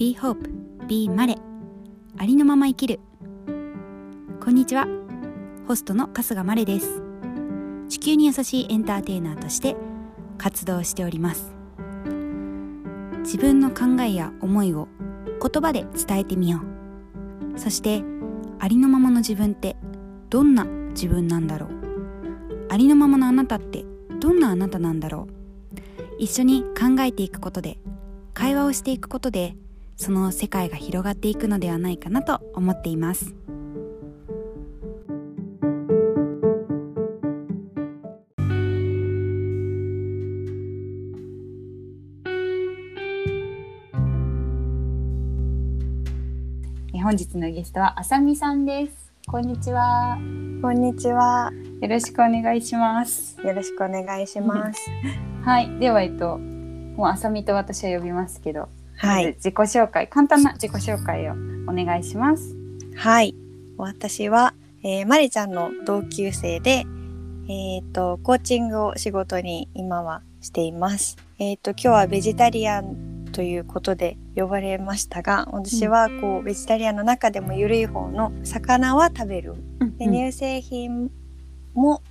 Be Hope Be マレありのまま生きる。こんにちは。ホストの春日マレです。地球に優しいエンターテイナーとして活動しております。自分の考えや思いを言葉で伝えてみよう。そしてありのままの自分ってどんな自分なんだろう。ありのままのあなたってどんなあなたなんだろう。一緒に考えていくことで会話をしていくことでその世界が広がっていくのではないかなと思っています。本日のゲストはあさみさんです。こんにちは。こんにちは。よろしくお願いします。よろしくお願いします。はい。ではえっともうあさみと私は呼びますけどはい。まず自己紹介簡単な自己紹介をお願いしますはい。私は、えー、まりちゃんの同級生で、えっ、と、コーチングを仕事に今はしています。えっ、と、今日はベジタリアンということで呼ばれましたが、私はこう、ベジタリアンの中でも緩い方の魚は食べる。で、うん乳製品も、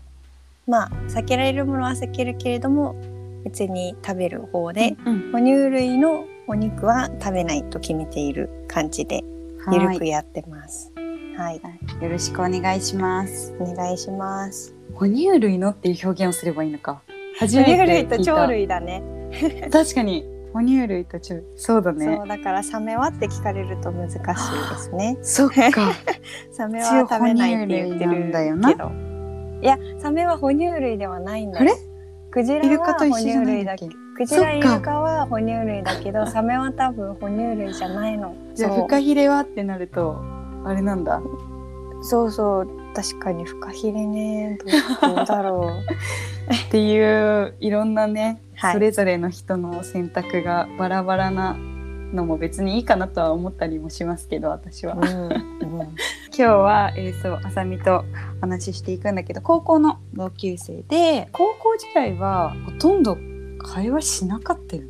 まあ、避けられるものは避けるけれども、別に食べる方で、うん哺乳類のお肉は食べないと決めている感じでゆるくやってます。はい、はい。よろしくお願いします。お願いします。哺乳類のっていう表現をすればいいのか。初哺乳めて類と聞いた。鳥類だね。確かに。哺乳類と鳥。類そうだね。そうだからサメはって聞かれると難しいですね。そっか。サメは食べないって言って一応哺乳類なんだよな。いや、サメは哺乳類ではないんだよ。あれ？クジラは哺乳類だけ。クジライルカは哺乳類だけど、サメは多分哺乳類じゃないの。じゃあフカヒレはってなるとあれなんだそうそう、確かにフカヒレね。どうだろう。っていういろんなね、はいそれぞれの人の選択がバラバラなのも別にいいかなとは思ったりもしますけど私は。うんう ん今日は、えー、そうあさみとお話ししていくんだけど高校の同級生で高校時代はほとんど会話しなかったよね。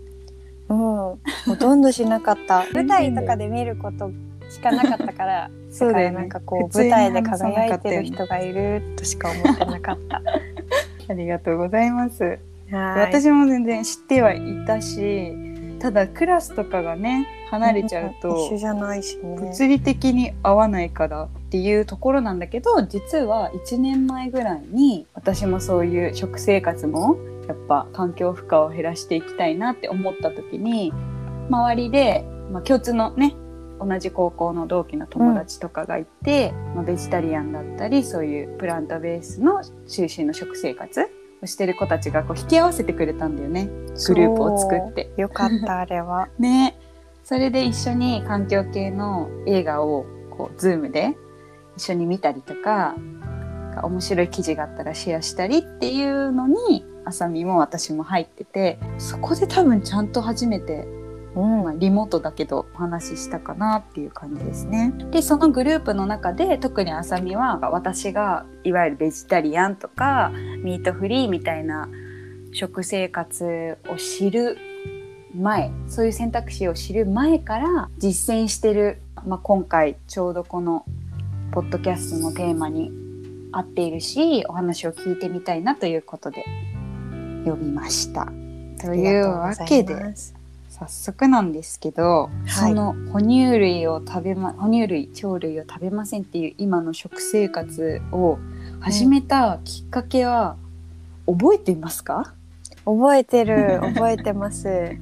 うん、ほとんどしなかった。舞台とかで見ることしかなかったから、そうだよねなんかこう舞台で輝いてる人がいるとしか思ってなかった。ありがとうございます。はい私も全然知ってはいたしただクラスとかがね離れちゃう一と緒じゃないしね。物理的に合わないからっていうところなんだけど実は1年前ぐらいに私もそういう食生活もやっぱ環境負荷を減らしていきたいなって思った時に周りで、まあ、共通のね同じ高校の同期の友達とかがいて、まあ、ベジタリアンだったりそういうプラントベースの中心の食生活をしてる子たちがこう引き合わせてくれたんだよねグループを作って。よかったあれは。ねそれで一緒に環境系の映画をこう Zoom で一緒に見たりとか面白い記事があったらシェアしたりっていうのにあさみも私も入っててそこで多分ちゃんと初めて、うんまあ、リモートだけどお話ししたかなっていう感じですね。でそのグループの中で特にあさみは私がいわゆるベジタリアンとかミートフリーみたいな食生活を知る前そういう選択肢を知る前から実践してる、まあ、今回ちょうどこのポッドキャストのテーマに合っているしお話を聞いてみたいなということで呼びました。というわけで早速なんですけど、いその哺乳類を食べま哺乳類鳥類を食べませんっていう今の食生活を始めたきっかけは覚えていますか？覚えてる 覚えてます。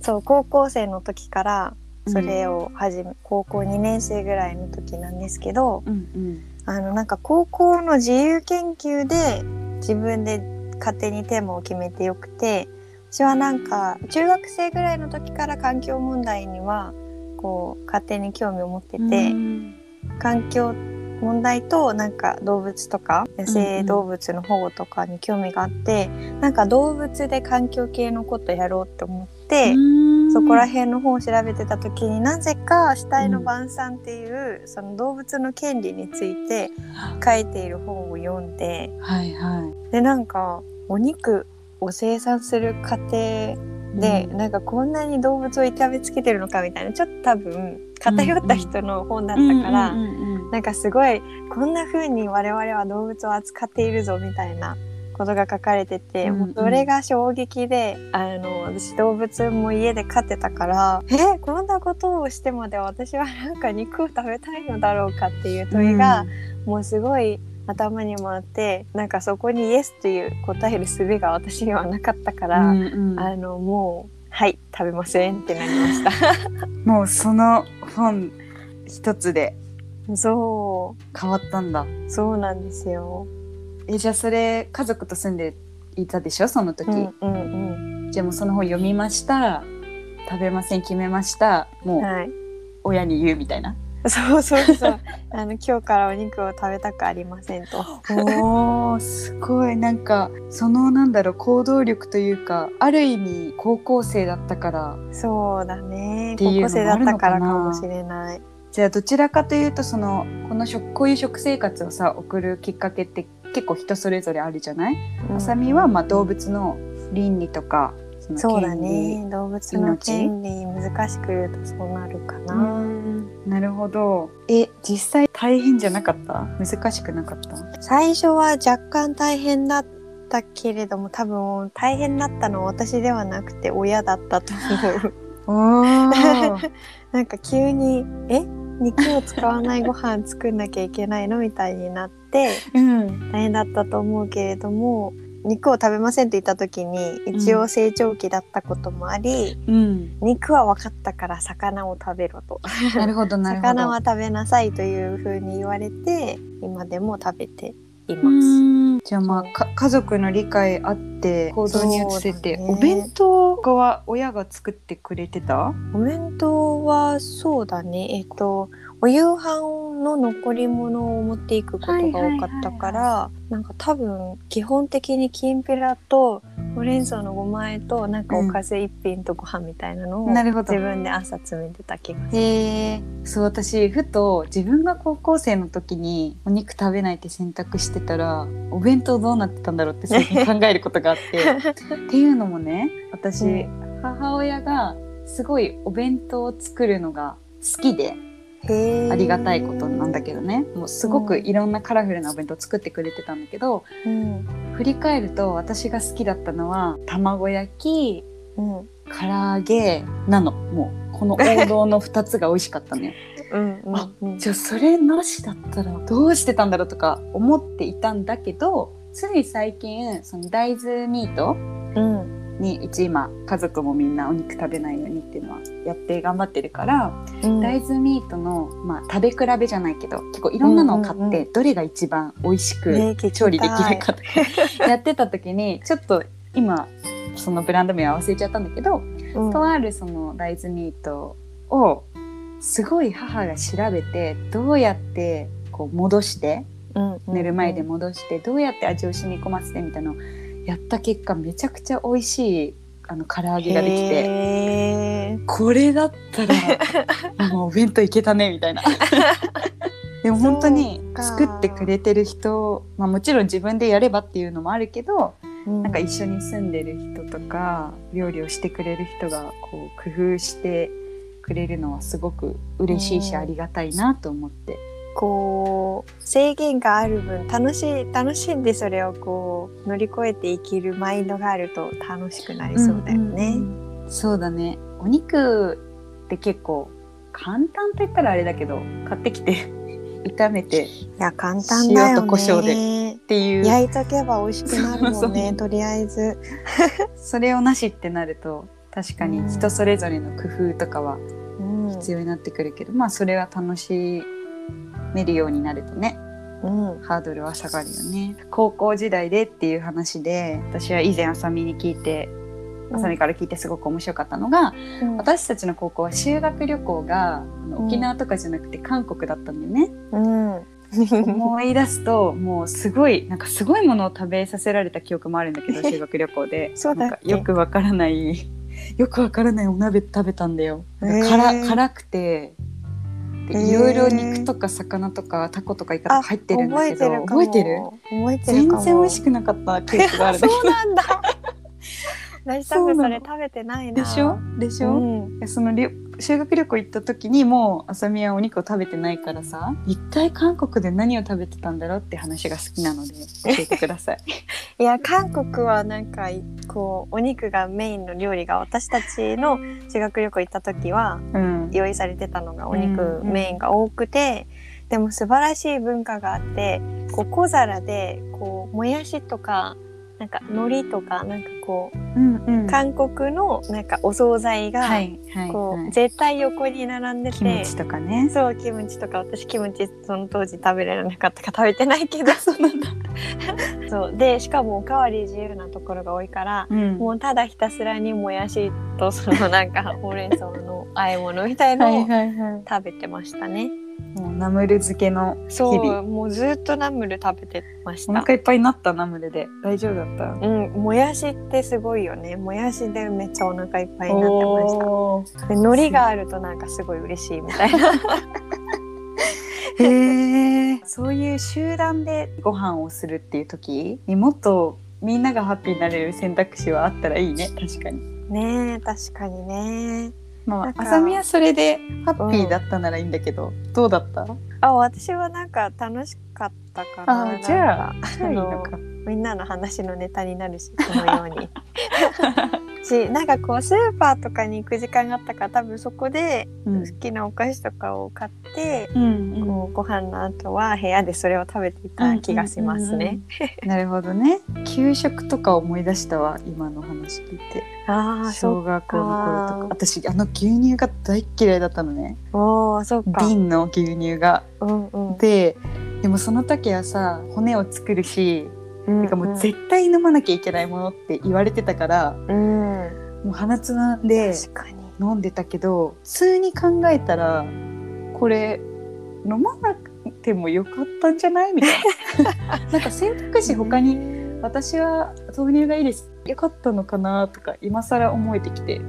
そう高校生の時からそれを始め、高校2年生ぐらいの時なんですけど、うんうんあのなんか高校の自由研究で自分で勝手にテーマを決めてよくて私はなんか中学生ぐらいの時から環境問題にはこう勝手に興味を持ってて、うん。環境問題となんか動物とか野生動物の保護とかに興味があって、なんか動物で環境系のことやろうって思って、そこら辺の本を調べてた時になぜか「死体の晩餐」っていう、その動物の権利について書いている本を読んではいはい。でなんかお肉を生産する過程で、なんかこんなに動物を痛めつけてるのかみたいなちょっと多分偏った人の本だったから、なんかすごいこんな風に我々は動物を扱っているぞみたいなことが書かれてて、うんうん。もうそれが衝撃であの私動物も家で飼ってたからえこんなことをしてまで私はなんか肉を食べたいのだろうかっていう問いが、もうすごい頭にもあってなんかそこにイエスという答える術が私にはなかったから、うんうん。あのもうはい食べませんってなりました。もうその本一つでそ変わったんだ。うそうなんですよ。えじゃあそれ家族と住んでいたでしょ？その時、うんうんじゃあもうその本読みました。食べません決めました。もううんはい。親に言うみたいな、そうそうそう。あの今日からお肉を食べたくありませんと。おーすごいなんかそのなんだろう行動力というかある意味高校生だったからそうだね。高校生だったからかもしれない。じゃあどちらかというとそのこの食こういう食生活をさ送るきっかけって結構人それぞれあるじゃない、うんあさみはまあ動物の倫理とかそのそうだね。動物の権利難しく言うとそうなるかな。なるほど。え実際大変じゃなかった？難しくなかった？最初は若干大変だったけれども多分大変だったのは私ではなくて親だったと思う。お なんか急に「え？肉を使わないご飯作んなきゃいけないの?」みたいになってうん。大変だったと思うけれども肉を食べませんって言った時に一応成長期だったこともあり、うん。肉は分かったから魚を食べろと。なるほど なるほど。魚は食べなさいというふうに言われて今でも食べています。うん。じゃあまあか家族の理解あって行動に移せて、ね。お弁当は親が作ってくれてた？お弁当はそうだね。えっとお夕飯の残り物を持っていくことが多かったからなんか多分基本的にきんぴらとほうれん草のごま和えとなんかおかず一品とご飯みたいなのを自分で朝詰めてた気がする。へえそう私ふと自分が高校生の時にお肉食べないって選択してたらお弁当どうなってたんだろうって 最近考えることがあって。っていうのもね私、う母親がすごいお弁当を作るのが好きでありがたいことなんだけどね。もうすごくいろんなカラフルなお弁当作ってくれてたんだけど、うん。振り返ると私が好きだったのは卵焼きうん。唐揚げなの。もうこの王道の2つが美味しかったのよ。うんうんあうん。じゃあそれなしだったらどうしてたんだろうとか思っていたんだけどつい最近その大豆ミートうんにうち今家族もみんなお肉食べないようにっていうのはやって頑張ってるから、うん。大豆ミートの、まあ、食べ比べじゃないけど結構いろんなのを買って、どれが一番美味しく調理できるかとか やってた時にちょっと今そのブランド名は忘れちゃったんだけど、うん。とあるその大豆ミートをすごい母が調べてどうやってこう戻して寝る前で戻してどうやって味を染み込ませてみたいなのをやった結果めちゃくちゃ美味しいあの唐揚げができて。これだったら もうお弁当いけたねみたいな。でも本当に作ってくれてる人、まあ、もちろん自分でやればっていうのもあるけどうん。なんか一緒に住んでる人とか料理をしてくれる人がこう工夫してくれるのはすごく嬉しいしうんありがたいなと思って。こう制限がある分楽しい楽しんでそれをこう乗り越えて生きるマインドがあると楽しくなりそうだよね。んんそうだね。お肉って結構簡単と言ったらあれだけど買ってきて 炒めてっいや簡単だよね。塩と胡椒で。ていう。焼いとけば美味しくなるもんね。とりあえず。それをなしってなると確かに人それぞれの工夫とかはうん。必要になってくるけど、まあそれは楽しめるようになるとねうん。ハードルは下がるよね。高校時代でっていう話で私は以前あさみに聞いてあさみから聞いてすごく面白かったのが、うん。私たちの高校は修学旅行がうん。沖縄とかじゃなくて韓国だったんだよね、うん。思い出すともうすごいなんかすごいものを食べさせられた記憶もあるんだけど 修学旅行で。そうだっけ？なんかよくわからないよくわからないお鍋食べたんだよ。なんかへ辛ー辛くていろいろ肉とか魚とかタコとかイカとか入ってるんだけど。覚えてる覚えてる全然美味しくなかった記憶があるんだけそうなんだ。私多分それ食べてないな。でしょ？でしょ、うん。その修学旅行行った時にもうあさみはお肉を食べてないからさ一体韓国で何を食べてたんだろうって話が好きなので教えてください。いや韓国はなんかこうお肉がメインの料理が私たちの修学旅行行った時はうん。用意されてたのがおう肉んうん。メインが多くて、でも素晴らしい文化があってこう小皿でこうもやしとかなんか海苔とかなんかこううんうん。韓国のなんかお惣菜がはいはい、こうはい、絶対横に並んでてキムチとかね。そうキムチとか私キムチその当時食べれなかったから食べてないけど。そう。でしかもおかわり自由なところが多いからうん。もうただひたすらにもやしとそのなんかほうれん草の和え物みたいのをはいはいはい。食べてましたね。もうナムル漬けのそ日々うもうずっとナムル食べてました。お腹いっぱいになったナムルで大丈夫だった？うん、もやしってすごいよね。もやしでめっちゃお腹いっぱいになってました。おーで海苔があるとなんかすごい嬉しいみたいな。へえそういう集団でご飯をするっていう時にもっとみんながハッピーになれる選択肢はあったらいいね確かにねえ確かにね。まああさみはそれでハッピーだったならいいんだけど、どうだった？あ私はなんか楽しかったかな。あじゃああいいののかみんなの話のネタになるしこのように。しなんかこうスーパーとかに行く時間があったから多分そこでうん好きなお菓子とかを買って、うんこうご飯の後は部屋でそれを食べていた気がしますね。なるほどね給食とか思い出したわ今の話聞いてあ小学校の頃とか私あの牛乳が大っ嫌いだったのねう。おおそっか。瓶の牛乳がうんうん。ででもその時はさ骨を作るしうんてかもう絶対飲まなきゃいけないものって言われてたからうん。もう鼻つまんで。飲んでたけど普通に考えたらこれ飲まなくてもよかったんじゃない？みたいな なんか選択肢他に私は豆乳がいいですよかったのかなとか今更思えてきて、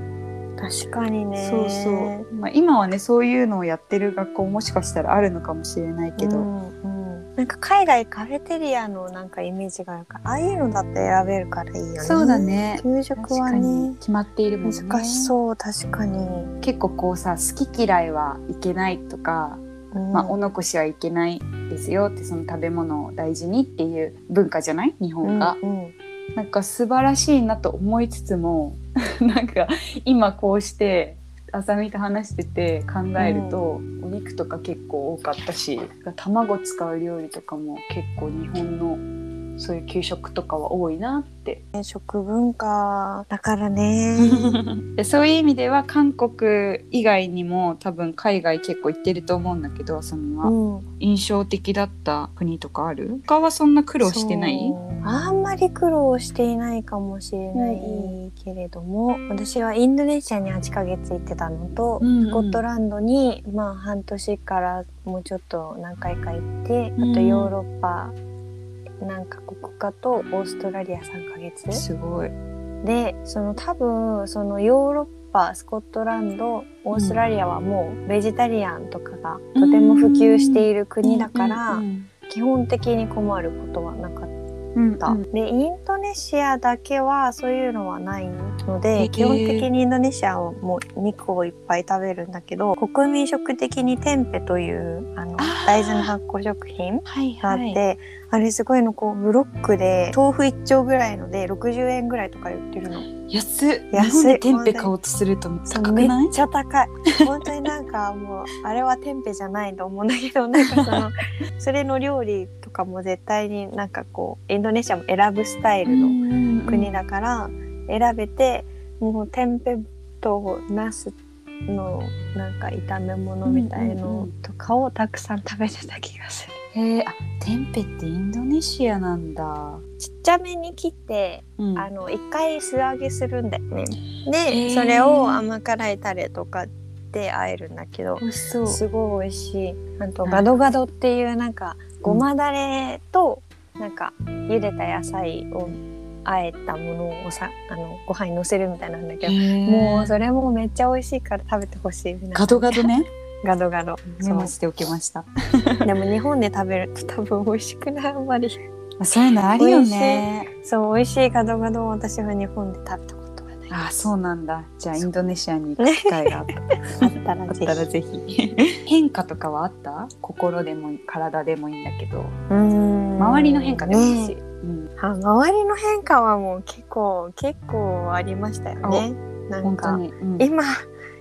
確かにね。そうそう、まあ、今はねそういうのをやってる学校もしかしたらあるのかもしれないけど、うんなんか海外カフェテリアのなんかイメージがあるからああいうのだって選べるからいいよね。そうだね給食はね決まっているもんね難しそう確かに。結構こうさ好き嫌いはいけないとか、うんまあ、お残しはいけないですよってその食べ物を大事にっていう文化じゃない日本が、うんうんなんか素晴らしいなと思いつつも なんか今こうしてあさみと話してて考えると、お肉とか結構多かったし卵使う料理とかも結構日本のそういう給食とかは多いなって。食文化だからね。でそういう意味では韓国以外にも多分海外結構行ってると思うんだけどあさみは、うん。印象的だった国とかある？他はそんな苦労してない？そう。あんまり苦労していないかもしれないけれども、私はインドネシアに8ヶ月行ってたのと、うんうん。スコットランドにまあ半年からもうちょっと何回か行って、うん。あとヨーロッパ何カ国かとオーストラリア3ヶ月。すごい。でその多分そのヨーロッパスコットランドオーストラリアはもうベジタリアンとかがとても普及している国だから、うん基本的に困ることはなかっうんた、でインドネシアだけはそういうのはないのへでー基本的にインドネシアはもう肉をいっぱい食べるんだけど国民食的にテンペというあの大豆の発酵食品はいがあって、はいあれすごいのこうブロックで豆腐1丁ぐらいので60円ぐらいとか売ってるの。安っ。安いンペ買おうとすると高くない？っちゃ高い。本当になんかもうあれはテンペじゃないと思うんだけどなんかその それの料理とかも絶対になんかこうインドネシアも選ぶスタイルの国だから選べてもうテンペとナスのなんか炒め物みたいのんとかをたくさん食べてた気がする。へえあテンペってインドネシアなんだ、ちっちゃめに切ってうん。あの一回素揚げするんだよね。へでー。それを甘辛いタレとかで和えるんだけどすごい美味しい。あとはい。ガドガドっていうなんかごまだれとなんか茹でた野菜をあえたものをさあのご飯にのせるみたいなんだけど、ももうそれもめっちゃ美味しいから食べてほしい。ガドガドねガドガド。メモしておきました。そう。でも日本で食べると多分美味しくないあんまり。あそういうのあるよね。そう美味しいガドガドを私は日本で食べたことがない。あそうなんだ。じゃあインドネシアに行く機会があった。あったらあっぜたらぜひ。変化とかはあった？心でも体でもいいんだけど。ひうん。周りの変化でもいいし、ねうん、あ周りの変化はもう結構結構ありましたよね。なんか本当に、うん。今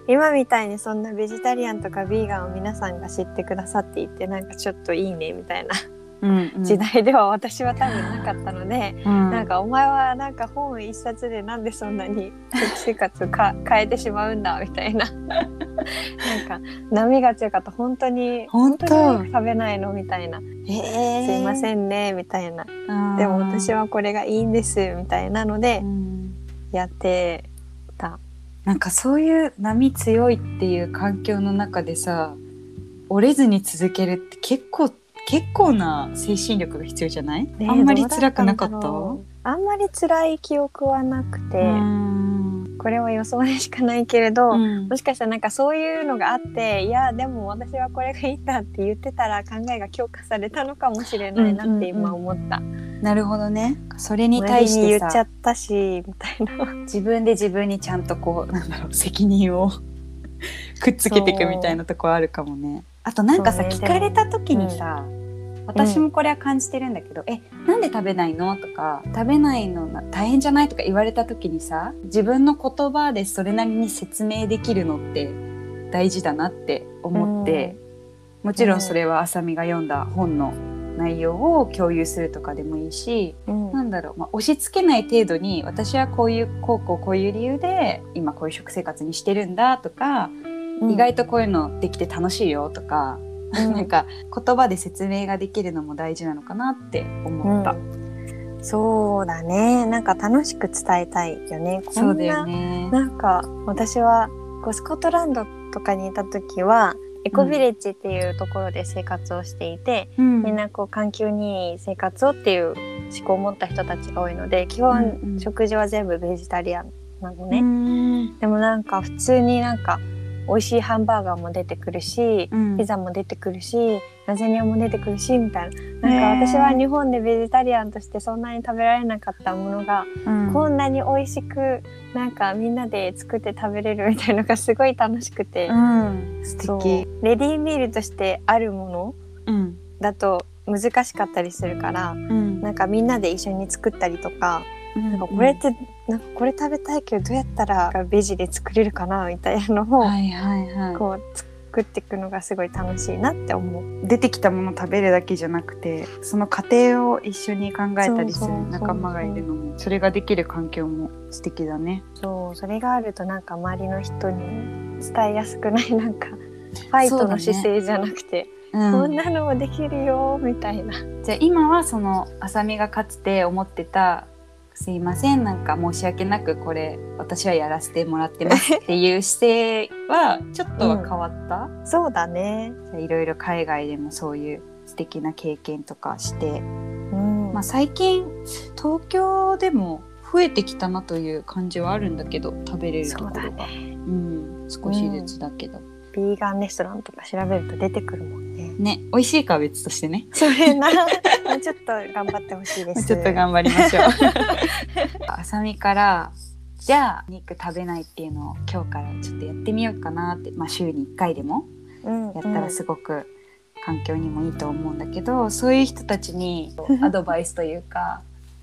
今みたいにそんなベジタリアンとかビーガンを皆さんが知ってくださっていてなんかちょっといいねみたいなうんうん。時代では私は多分なかったので、うん。なんかお前はなんか本一冊でなんでそんなに食生活か変えてしまうんだみたいな。なんか波が強かった。本当に本当？に食べないのみたいな、え。すいまんせんねみたいな。でも私はこれがいいんですみたいなのでうん。やってた。なんかそういう波強いっていう環境の中でさ折れずに続けるって結構結構な精神力が必要じゃない、ねあんまり辛くなかった？あんまり辛い記憶はなくて、うん。これは予想でしかないけれど、うん。もしかしたらなんかそういうのがあっていやでも私はこれがいいんだって言ってたら考えが強化されたのかもしれないなって今思った。なるほどねそれに周対して言っちゃさったしみたいな。自分で自分にちゃんとこうなんだろう責任を くっつけていくみたいなとこあるかもね。あとなんかさ、ね聞かれた時にさ、私もこれは感じてるんだけど「えなんで食べないの?」とか「食べないのな大変じゃない?」とか言われた時にさ自分の言葉でそれなりに説明できるのって大事だなって思って、もちろんそれはあさみが読んだ本の内容を共有するとかでもいいし、うんなんだろう、まあ、押し付けない程度に私はこういうこうこうこういう理由で今こういう食生活にしてるんだとか、意外とこういうのできて楽しいよとか、うんなんか言葉で説明ができるのも大事なのかなって思った。うんそうだねなんか楽しく伝えたいよね。こんなそうだよね。なんか私はこうスコットランドとかにいた時はエコビレッジっていうところで生活をしていて、うん。みんなこう環境にいい生活をっていう思考を持った人たちが多いので基本食事は全部ベジタリアンなのうね、ん。でもなんか普通になんか美味しいハンバーガーも出てくるし、うん。ピザも出てくるしラザニアも出てくるしみたいな。なんか私は日本でベジタリアンとしてそんなに食べられなかったものが、うん。こんなに美味しくなんかみんなで作って食べれるみたいなのがすごい楽しくて、うん、素敵。レディーミールとしてあるものうん。だと難しかったりするからうん。なんかみんなで一緒に作ったりとか,、ななんかこれってなんかこれ食べたいけどどうやったらベジで作れるかなみたいなのを、はいはいはい。こう作っていくのがすごい楽しいなって思う。出てきたもの食べるだけじゃなくてその過程を一緒に考えたりする仲間がいるのもそれができる環境も素敵だね。そうそれがあるとなんか周りの人に伝えやすくない？なんかファイトの姿勢じゃなくて、うんこんなのもできるよみたいな。じゃあ今はそのあさみがかつて思ってた「すいません。なんか申し訳なくこれ私はやらせてもらってます」っていう姿勢はちょっとは変わった、そうだね。じゃあいろいろ海外でもそういう素敵な経験とかして、うん。まあ、最近東京でも増えてきたなという感じはあるんだけど食べれるところが。そうだうん、少しずつだけど、ビーガンレストランとか調べると出てくるもんね。ね美味しいかは別としてねそれな、もうちょっと頑張ってほしいです。ちょっと頑張りましょう。あさみからじゃあ肉食べないっていうのを今日からちょっとやってみようかなって、まあ、週に1回でもうん、やったらすごく環境にもいいと思うんだけど、そういう人たちにアドバイスというか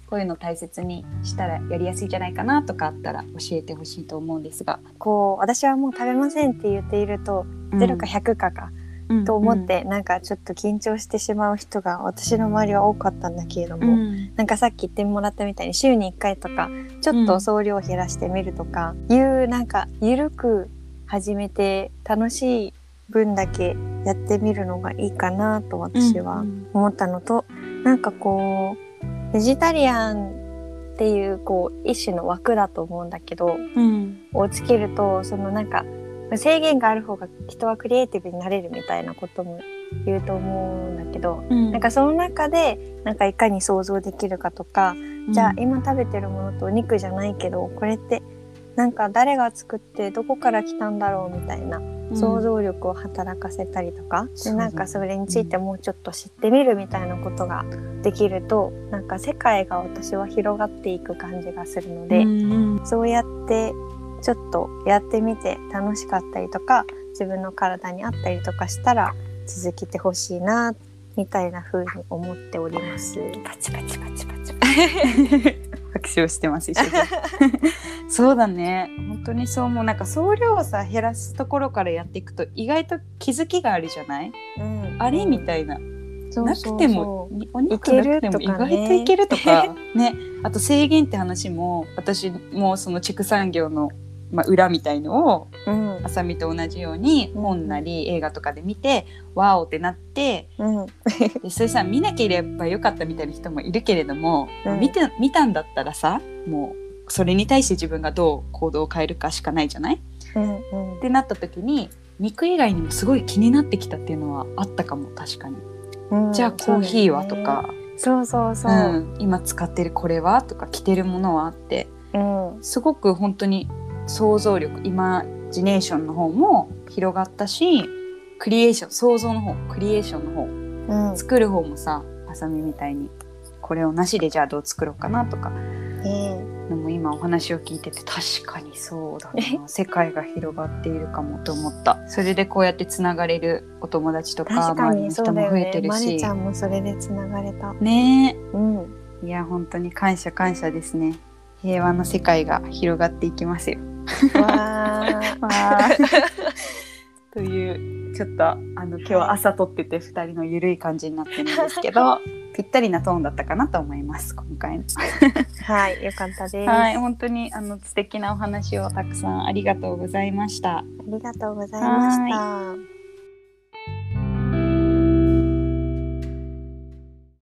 こういうの大切にしたらやりやすいんじゃないかなとかあったら教えてほしいと思うんですが。こう私はもう食べませんって言っていると、0か100かかうんと思って、なんかちょっと緊張してしまう人が私の周りは多かったんだけれども、うん。なんかさっき言ってもらったみたいに週に1回とかちょっと総量を減らしてみるとか、いうなんか緩く始めて楽しい分だけやってみるのがいいかなと私はうん。思ったのと、なんかこうベジタリアンっていうこう一種の枠だと思うんだけどうん。をつけるとそのなんか制限がある方が人はクリエイティブになれるみたいなことも言うと思うんだけど、うん。なんかその中でなんかいかに想像できるかとか、じゃあ今食べてるものとお肉じゃないけどこれってなんか誰が作ってどこから来たんだろうみたいな想像力を働かせたりとか、でなんかそれについてもうちょっと知ってみるみたいなことができるとなんか世界が私は広がっていく感じがするので、うんそうやってちょっとやってみて楽しかったりとか自分の体に合ったりとかしたら続けてほしいなみたいな風に思っております。パチパチパチパチ。拍 手をしてます一生懸命。そうだね。本当にそう思うなんか総量をさ減らすところからやっていくと意外と気づきがあるじゃない？うん。あれみたいな。なくてもにお肉なくても意外といけるとか。ね。あと制限って話も私もその畜産業の、まあ、裏みたいのをうん。あさみと同じようにうん。本なり映画とかで見て、わおってなってうん。でそれさ見なければよかったみたいな人もいるけれども、うん。見て見たんだったらさもうそれに対して自分がどう行動を変えるかしかないじゃない？うんうん。ってなった時に肉以外にもすごい気になってきたっていうのはあったかも確かに。うん。じゃあコーヒーはとか、そうそうそう。う、ん、今使ってるこれはとか着てるものはって。うん。すごく本当に想像力イマジネーションの方も広がったしクリエーション想像の方クリエーションの方うん。作る方もさハサミみたいにこれをなしでじゃあどう作ろうかなとかねでも今お話を聞いてて確かにそうだな。世界が広がっているかもと思った。それでこうやってつながれるお友達とか周りの人も増えてるし。マネちゃんもそれでつながれた。ね。うん。えいや本当に感謝感謝ですね。平和の世界が広がっていきますよわー。というちょっとあの今日は朝撮ってて2人のゆるい感じになってるんですけど ぴったりなトーンだったかなと思います今回の。はいよかったです、はい、あ本当にあの素敵なお話をたくさんありがとうございました。りがとうございました